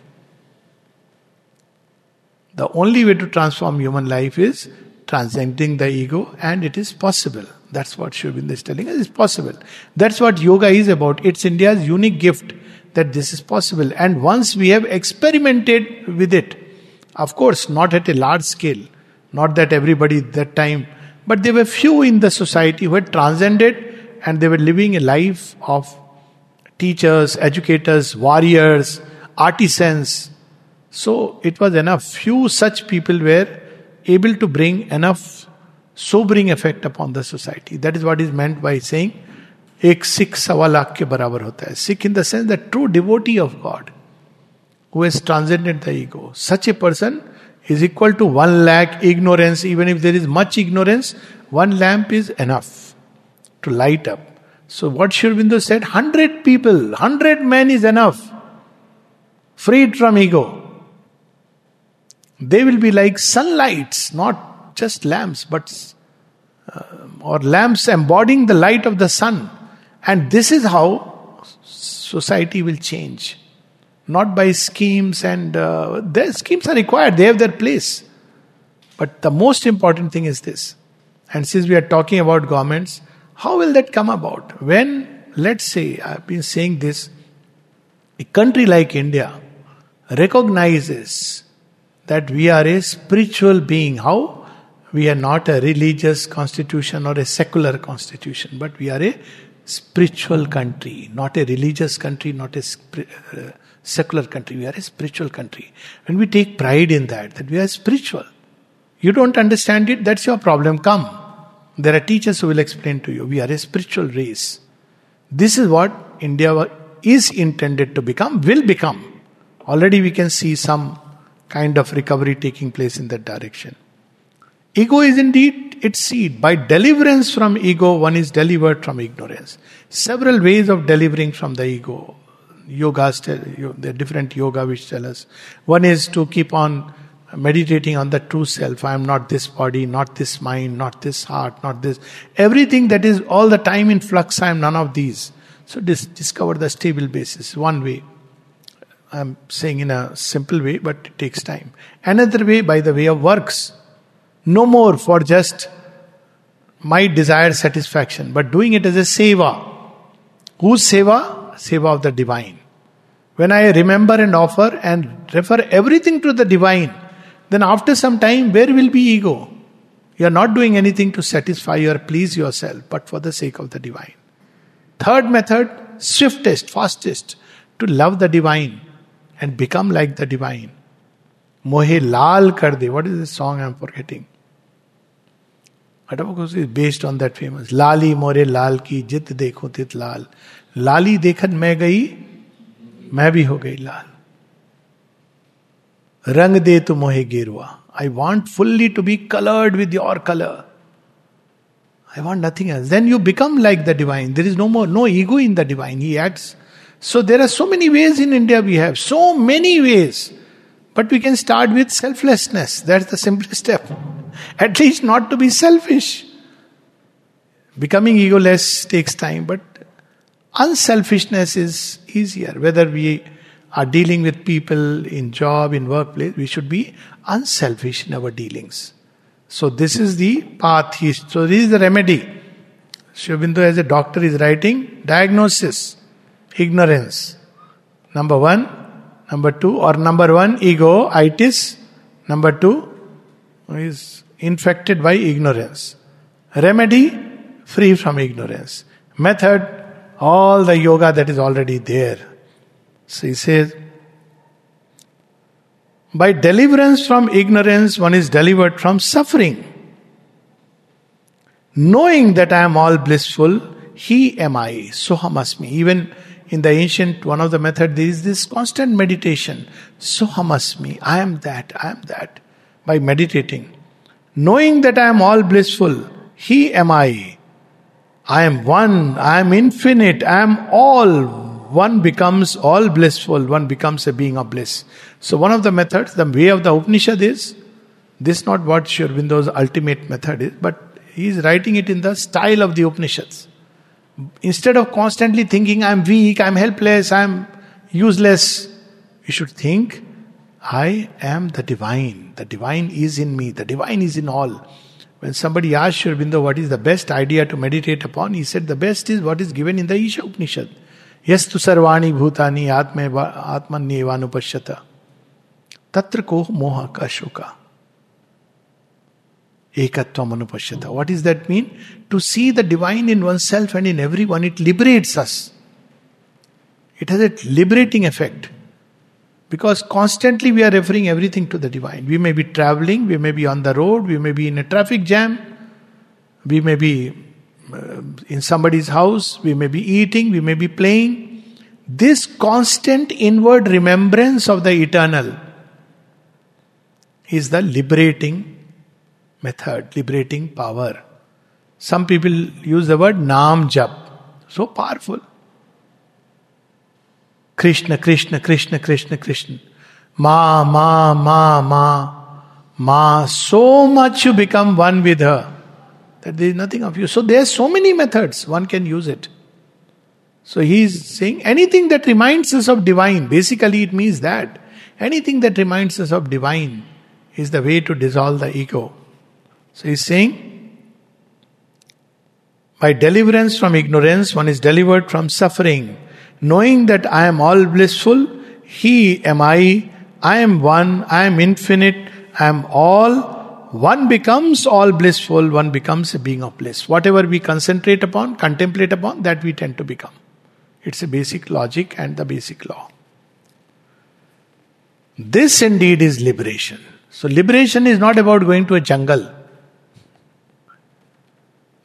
The only way to transform human life is transcending the ego, and it is possible. That's what Sri is telling us. It's possible. That's what yoga is about. It's India's unique gift that this is possible. And once we have experimented with it, of course, not at a large scale, not that everybody that time, but there were few in the society who had transcended and they were living a life of teachers, educators, warriors, artisans. So it was enough. Few such people were able to bring enough sobering effect upon the society. That is what is meant by saying एक सिख सवा लाख के बराबर होता है Sikh in the sense the true devotee of God who has transcended the ego. Such a person is equal to one lakh ignorance. Even if there is much ignorance, one lamp is enough to light up. So what Sri Aurobindo said, hundred people, hundred men is enough. Freed from ego. they will be like sunlights, not just lamps, but uh, or lamps embodying the light of the sun. And this is how society will change. Not by schemes and uh, their schemes are required, they have their place. But the most important thing is this. And since we are talking about governments, how will that come about? When, let's say, I've been saying this, a country like India recognizes that we are a spiritual being. How? We are not a religious constitution or a secular constitution, but we are a spiritual country, not a religious country, not a uh, secular country. We are a spiritual country. When we take pride in that, that we are spiritual, you don't understand it, that's your problem. Come. There are teachers who will explain to you we are a spiritual race. This is what India is intended to become, will become. Already we can see some kind of recovery taking place in that direction. Ego is indeed its seed. By deliverance from ego, one is delivered from ignorance. Several ways of delivering from the ego. Yogas, there are different yoga which tell us. One is to keep on meditating on the true self. I am not this body, not this mind, not this heart, not this. Everything that is all the time in flux, I am none of these. So dis- discover the stable basis. One way. I'm saying in a simple way, but it takes time. Another way, by the way of works. No more for just my desired satisfaction, but doing it as a seva. Whose seva? Seva of the divine. When I remember and offer and refer everything to the divine, then after some time, where will be ego? You are not doing anything to satisfy or please yourself, but for the sake of the divine. Third method, swiftest, fastest, to love the divine and become like the divine. Mohe lal kar de. What is this song I'm forgetting? Adabakos is based on that famous. Lali more lal ki jit dekho tit lal. लाली देखन मैं गई मैं भी हो गई लाल रंग दे तो मोहे गेरुआ I want fully to be coloured with your colour I want nothing else. Then you become like the divine. There is no more, no ego in the divine. He acts. So there are so many ways in India we have. So many ways. But we can start with selflessness. That's the simplest step. At least not to be selfish. Becoming egoless takes time, but unselfishness is easier. Whether we are dealing with people in job, in workplace, we should be unselfish in our dealings. So this is the path. So this is the remedy. Aurobindo as a doctor is writing diagnosis, ignorance. Number one, number two, or number one, ego, itis. Number two is infected by ignorance. Remedy, free from ignorance. Method, all the yoga that is already there. So he says, by deliverance from ignorance, one is delivered from suffering. Knowing that I am all blissful, he am I, soham asmi. Even in the ancient, one of the method, there is this constant meditation. Soham asmi, I am that, I am that. By meditating. Knowing that I am all blissful, he am I. I am one, I am infinite, I am all one becomes all blissful, one becomes a being of bliss. So, one of the methods, the way of the Upanishad is this not what Sri Aurobindo's ultimate method is, but he is writing it in the style of the Upanishads. Instead of constantly thinking, I'm weak, I'm helpless, I'm useless, you should think, I am the divine. The divine is in me, the divine is in all. When somebody asked Sri Aurobindo what is the best idea to meditate upon, he said the best is what is given in the Isha Upanishad. सर्वाणी भूतानी आत्मे आत्मन्यवानुपश्यत तत्र को मोह का शोका एकत्व अनुपश्यत Ekatvamanupashyata. What does that mean? To see the divine in oneself and in everyone, it liberates us. It has a liberating effect. Because constantly we are referring everything to the divine. We may be traveling, we may be on the road, we may be in a traffic jam, we may be uh, in somebody's house, we may be eating, we may be playing. This constant inward remembrance of the eternal is the liberating method, liberating power. Some people use the word Nam Jap, so powerful. Krishna, Krishna, Krishna, Krishna, Krishna. Ma, Ma, Ma, Ma, Ma. So much you become one with her that there is nothing of you. So there are so many methods one can use it. So he is saying anything that reminds us of divine, basically it means that. Anything that reminds us of divine is the way to dissolve the ego. So he's saying, by deliverance from ignorance, one is delivered from suffering. Knowing that I am all blissful, He am I, I am one, I am infinite, I am all, one becomes all blissful, one becomes a being of bliss. Whatever we concentrate upon, contemplate upon, that we tend to become. It's a basic logic and the basic law. This indeed is liberation. So, liberation is not about going to a jungle.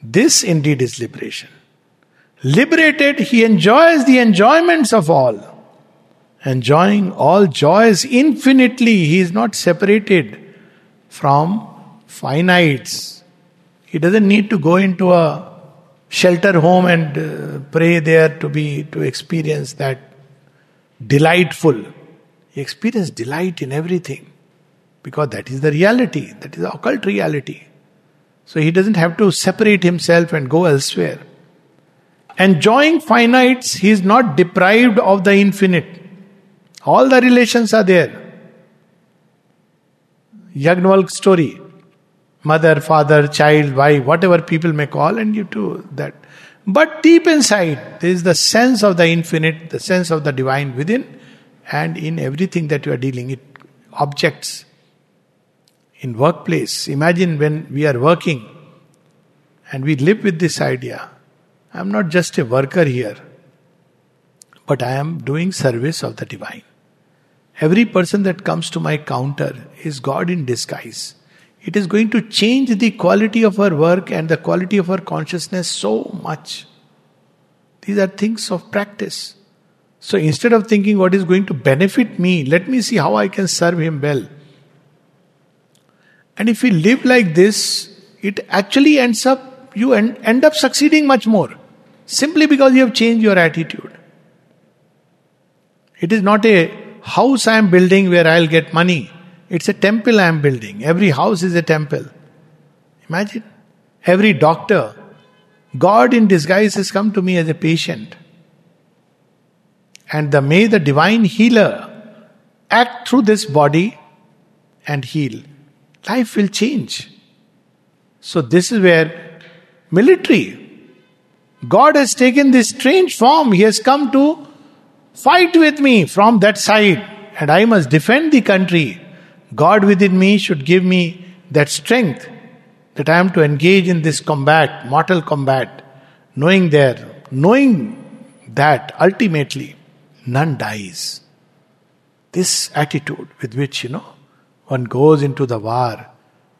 This indeed is liberation. Liberated, he enjoys the enjoyments of all. Enjoying all joys infinitely, he is not separated from finites. He doesn't need to go into a shelter home and uh, pray there to be to experience that delightful. He experiences delight in everything because that is the reality, that is the occult reality. So he doesn't have to separate himself and go elsewhere. Enjoying finites, he is not deprived of the infinite. All the relations are there. Yagnavalk story mother, father, child, wife, whatever people may call, and you do that. But deep inside, there is the sense of the infinite, the sense of the divine within, and in everything that you are dealing, it objects. In workplace, imagine when we are working and we live with this idea. I am not just a worker here, but I am doing service of the divine. every person that comes to my counter is God in disguise. It is going to change the quality of our work and the quality of our consciousness so much. These are things of practice. So instead of thinking what is going to benefit me, let me see how I can serve Him well. And if we live like this, it actually ends up, you end up succeeding much more. Simply because you have changed your attitude. It is not a house I am building where I'll get money. It's a temple I am building. Every house is a temple. Imagine. Every doctor, God in disguise has come to me as a patient. And the may the divine healer act through this body and heal. Life will change. So this is where military. God has taken this strange form. He has come to fight with me from that side. And I must defend the country. God within me should give me that strength that I am to engage in this combat, mortal combat, knowing there, knowing that ultimately none dies. This attitude with which, you know, one goes into the war,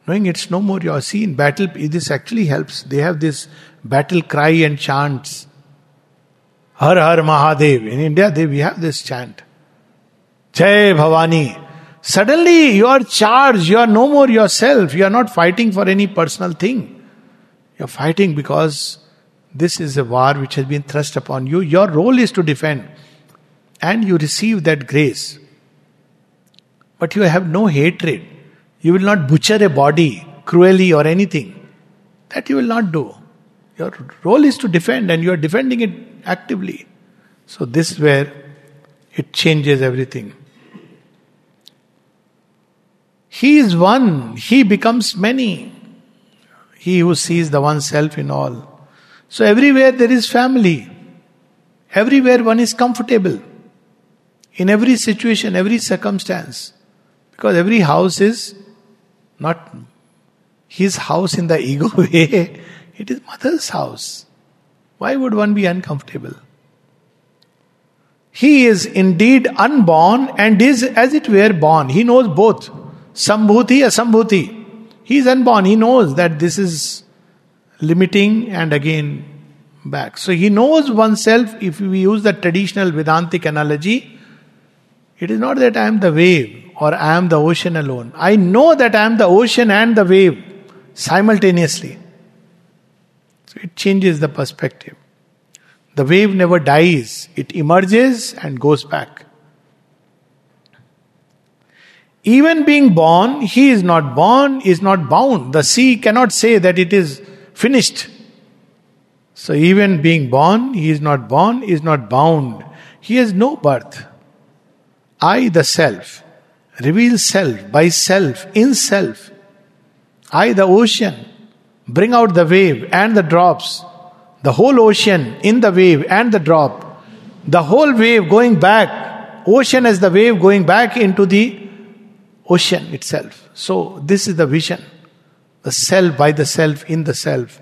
knowing it's no more your see in battle, this actually helps. They have this battle cry and chants. Har Har Mahadev. In India, they, we have this chant. Jai Bhavani. Suddenly you are charged, you are no more yourself, you are not fighting for any personal thing. You are fighting because this is a war which has been thrust upon you. Your role is to defend, and you receive that grace. But you have no hatred. You will not butcher a body cruelly or anything. That you will not do. Your role is to defend, and you are defending it actively. So, this is where it changes everything. He is one, he becomes many. He who sees the one self in all. So everywhere there is family. Everywhere one is comfortable. In every situation, every circumstance. Because every house is not his house in the ego way, it is mother's house. Why would one be uncomfortable? He is indeed unborn and is as it were born. He knows both. Sambhuti, Asambhuti. He is unborn. He knows that this is limiting and again back. So he knows oneself, if we use the traditional Vedantic analogy, it is not that I am the wave or I am the ocean alone. I know that I am the ocean and the wave simultaneously. So it changes the perspective. The wave never dies, it emerges and goes back. Even being born, he is not born, is not bound. The sea cannot say that it is finished. So, even being born, he is not born, is not bound. He has no birth. I, the self, reveal self by self, in self. I, the ocean, bring out the wave and the drops. The whole ocean in the wave and the drop. The whole wave going back, ocean as the wave going back into the ocean itself. So, this is the vision. The self by the self in the self.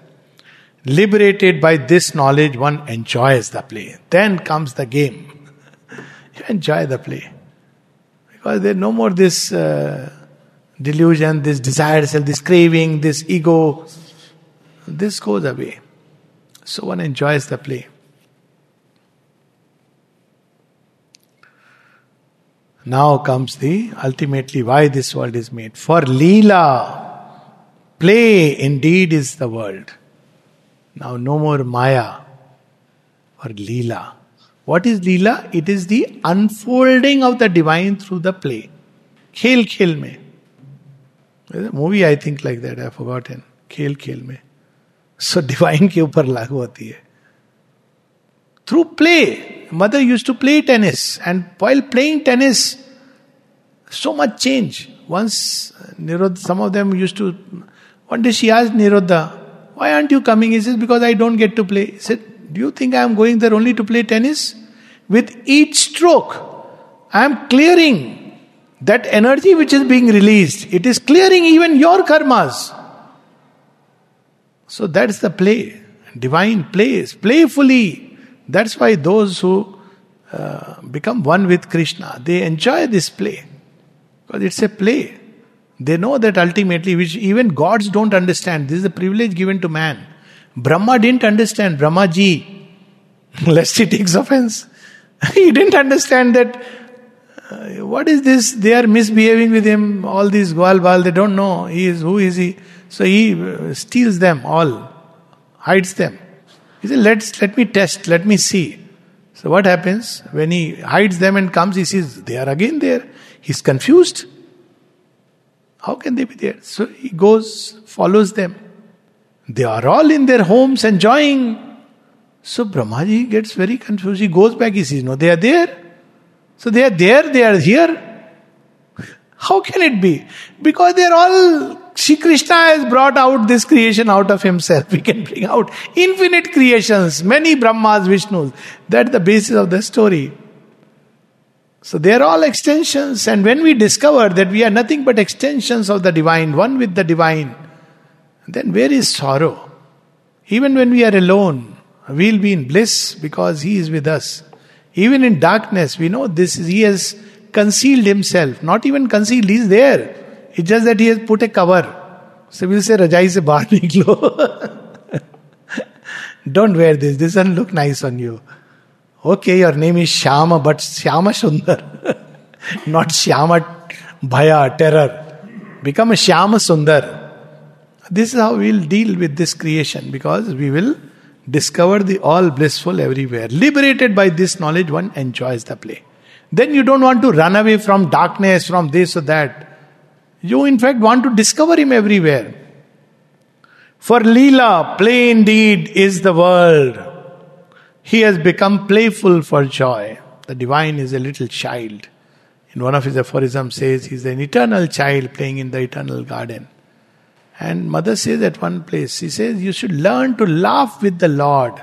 Liberated by this knowledge, one enjoys the play. Then comes the game. you enjoy the play. Because there's no more this uh, delusion, this desire self, this craving, this ego. This goes away. So one enjoys the play. Now comes the ultimately why this world is made. For Leela, play indeed is the world. Now no more Maya. For Leela. What is Leela? It is the unfolding of the divine through the play. Khel khel mein. There's a movie I think like that, I've forgotten. Khel khel mein. So divine के ऊपर लागू होती है through play. Mother used to play tennis, and while playing tennis, so much change. Once Nirodha, some of them used to. One day she asked Nirodha, Why aren't you coming? He says, Because I don't get to play. He said, do you think I am going there only to play tennis? With each stroke, I am clearing that energy which is being released. It is clearing even your karmas. So that's the play. Divine plays, playfully that's why those who uh, become one with Krishna. They enjoy this play because it's a play. They know that ultimately, which even gods don't understand. This is a privilege given to man. Brahma didn't understand. Brahma ji, lest he takes offense, he didn't understand that. Uh, what is this? They are misbehaving with him. All these Gwal Bal, they don't know. He is who is he? So he uh, steals them all, hides them. He said, Let's let me test, let me see. So what happens? When he hides them and comes, he sees they are again there. He's confused. How can they be there? So he goes, follows them. They are all in their homes enjoying. So Brahmaji gets very confused. He goes back, he sees, no, they are there. So they are there, they are here. How can it be? Because they are all Shri Krishna has brought out this creation out of himself. We can bring out infinite creations, many Brahmas, Vishnus. That's the basis of the story. So they are all extensions, and when we discover that we are nothing but extensions of the divine, one with the divine, then where is sorrow? Even when we are alone, we'll be in bliss because He is with us. Even in darkness, we know this is, He has concealed Himself. Not even concealed, He is there. It's just that he has put a cover. So we'll say, Rajai se bahar niklo. Don't wear this. This doesn't look nice on you. Okay, your name is Shama, but Shama Sundar. Not Shama Bhaya, terror. Become a Shama Sundar. This is how we'll deal with this creation because we will discover the all blissful everywhere. Liberated by this knowledge, one enjoys the play. Then you don't want to run away from darkness, from this or that. You, in fact, want to discover Him everywhere. For Leela, play indeed is the world. He has become playful for joy. The divine is a little child. In one of his aphorisms says he's an eternal child playing in the eternal garden. And mother says at one place, she says, you should learn to laugh with the Lord.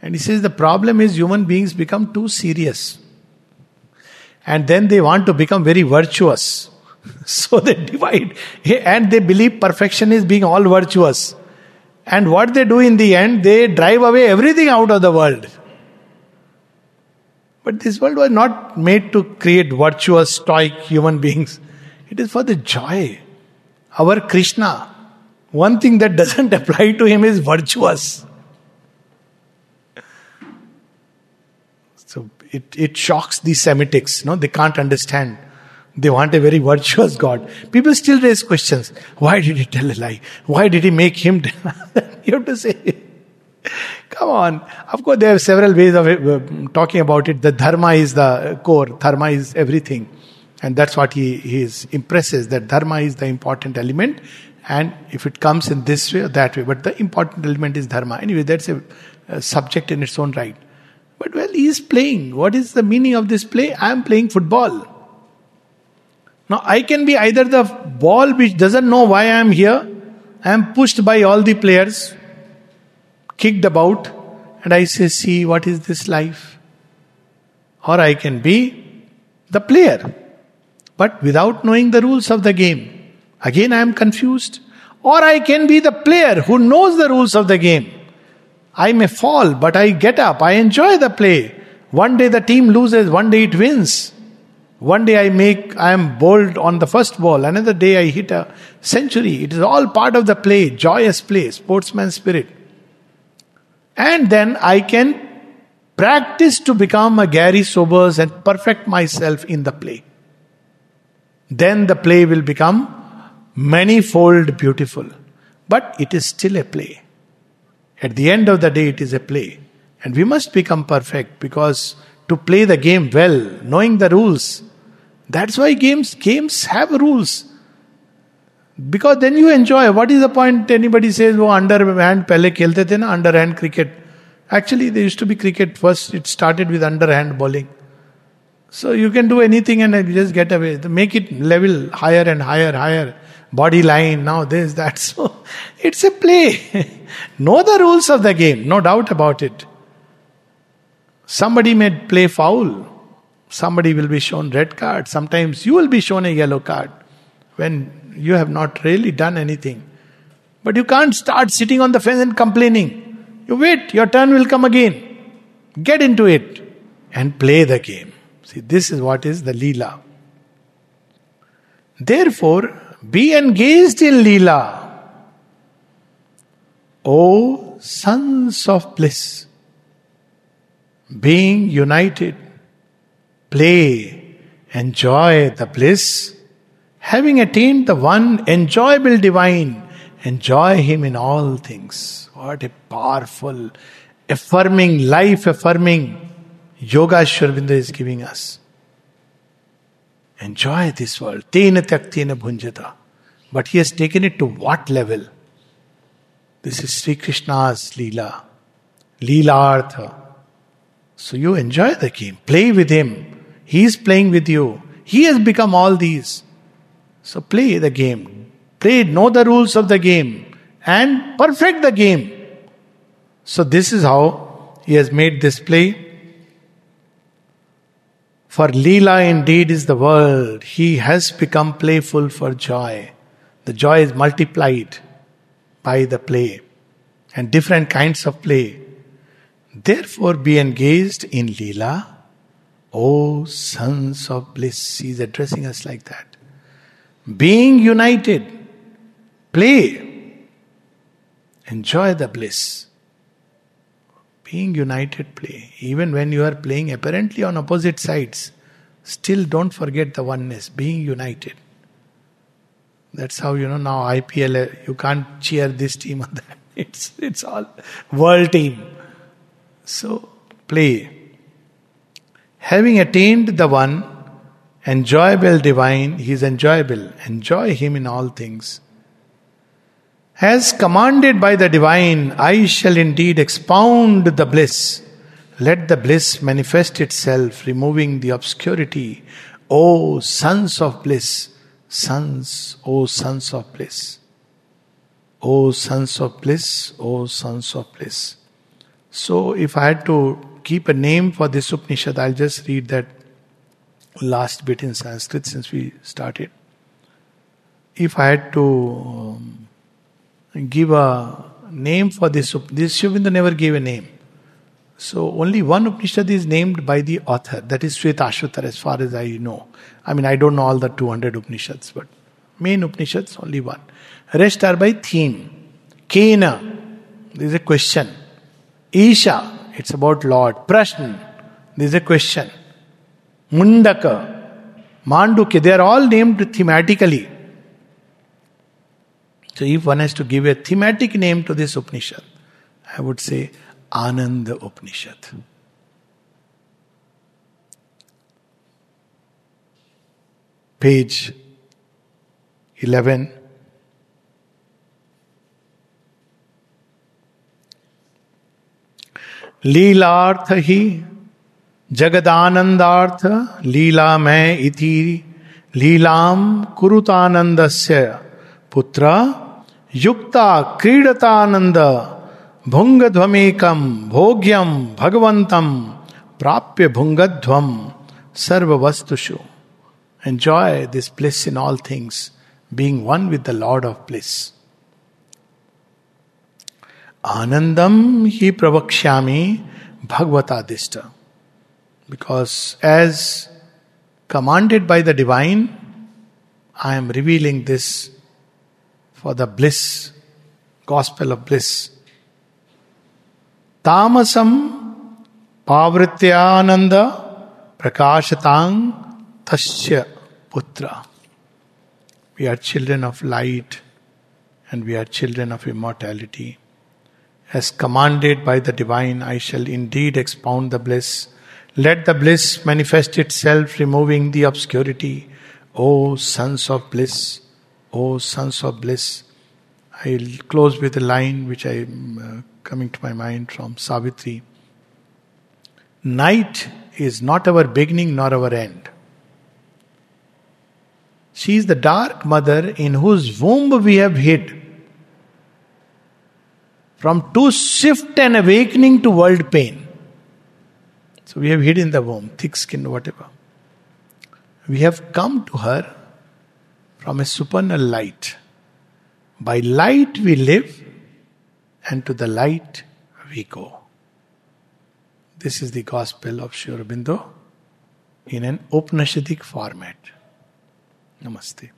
And he says the problem is human beings become too serious. And then they want to become very virtuous. so they divide and they believe perfection is being all virtuous. And what they do in the end, they drive away everything out of the world. But this world was not made to create virtuous, stoic human beings. It is for the joy. Our Krishna, one thing that doesn't apply to him is virtuous. So it, it shocks the Semitics. No, they can't understand. They want a very virtuous God. People still raise questions. Why did he tell a lie? Why did he make him? you have to say, come on. Of course, there are several ways of uh, talking about it. The dharma is the core. Dharma is everything. And that's what he, he is impresses that dharma is the important element. And if it comes in this way or that way, but the important element is dharma. Anyway, that's a, a subject in its own right. But well, he is playing. What is the meaning of this play? I am playing football. Now, I can be either the ball which doesn't know why I am here, I am pushed by all the players, kicked about, and I say, See, what is this life? Or I can be the player, but without knowing the rules of the game. Again, I am confused. Or I can be the player who knows the rules of the game. I may fall, but I get up. I enjoy the play. One day the team loses, one day it wins. One day I make, I am bowled on the first ball. Another day I hit a century. It is all part of the play, joyous play, sportsman spirit. And then I can practice to become a Gary Sobers and perfect myself in the play. Then the play will become manifold beautiful. But it is still a play. At the end of the day, it is a play. And we must become perfect because to play the game well, knowing the rules, that's why games games have rules. Because then you enjoy. What is the point? Anybody says, "Oh, underhand pehle khelte the na underhand cricket." Actually, there used to be cricket first. It started with underhand bowling. So you can do anything and just get away. Make it level higher and higher, higher. Body line, now this, that. So it's a play. know the rules of the game, no doubt about it. Somebody may play foul. Somebody will be shown red card. Sometimes you will be shown a yellow card when you have not really done anything. But you can't start sitting on the fence and complaining. You wait, your turn will come again. Get into it. and play the game. See, this is what is the Leela. Therefore, be engaged in Leela. O sons of bliss, being united, play, enjoy the bliss, having attained the one enjoyable divine, enjoy Him in all things. What a powerful, affirming, life affirming yoga Sri Aurobindo is giving us. Enjoy this world. Tena tyaktena bhunjata. But he has taken it to what level? This is Sri Krishna's Leela. Leela Artha. So you enjoy the game. Play with him. He is playing with you. He has become all these. So play the game. Play, know the rules of the game. And perfect the game. So this is how he has made this play. For Leela indeed is the world. He has become playful for joy. The joy is multiplied by the play and different kinds of play. Therefore, be engaged in Leela, O sons of bliss. He is addressing us like that. Being united, play, enjoy the bliss. Being united, play. Even when you are playing apparently on opposite sides, still don't forget the oneness, being united. That's how you know now IPL you can't cheer this team or that. It's it's all world team. So play. Having attained the one, enjoyable divine, he is enjoyable. Enjoy him in all things. As commanded by the divine, I shall indeed expound the bliss. Let the bliss manifest itself, removing the obscurity. O sons of bliss, sons, O sons of bliss. O sons of bliss, O sons of bliss. So, if I had to keep a name for this Upanishad, I'll just read that last bit in Sanskrit since we started. If I had to um, give a name for this, this Aurobindo never gave a name. So only one Upanishad is named by the author, that is Shvetashvatar, as far as I know. I mean, I don't know all the 200 Upanishads, but main Upanishads, only one. Rest are by theme. Kena, there is a question. Isha, it's about Lord. Prashna, there is a question. Mundaka, Mandukya, they are all named thematically. So if one has to give a thematic name to this Upanishad, I would say Anand Upanishad page eleven लीलार्थ ही जगदानंदार्थ लीला मैं इति लीलाम कुरुतानंदस्य पुत्र युक्ता क्रीडतानंद भुंगध्वमेकम भोग्यम भगवंतम प्राप्य भुंगध्वम सर्व वस्तुषु enjoy this plays in all things being one with the lord of plays आनंदम ही प्रवक्ष्यामी भगवतादिष्ट because as commanded by the divine, I am revealing this for the bliss, gospel of bliss. Tamasam Pavrtyananda Prakashatang Tasya Putra. We are children of light and we are children of immortality. As commanded by the divine, I shall indeed expound the bliss. Let the bliss manifest itself, removing the obscurity. O sons of bliss, O sons of bliss. I'll close with a line which I uh, coming to my mind from Savitri. Night is not our beginning nor our end. She is the dark mother in whose womb we have hid. From too swift an awakening to world pain. So we have hid in the womb, thick skin, whatever. We have come to her from a supernal light. By light we live, and to the light we go. This is the gospel of Sri Aurobindo in an Upanishadic format. Namaste.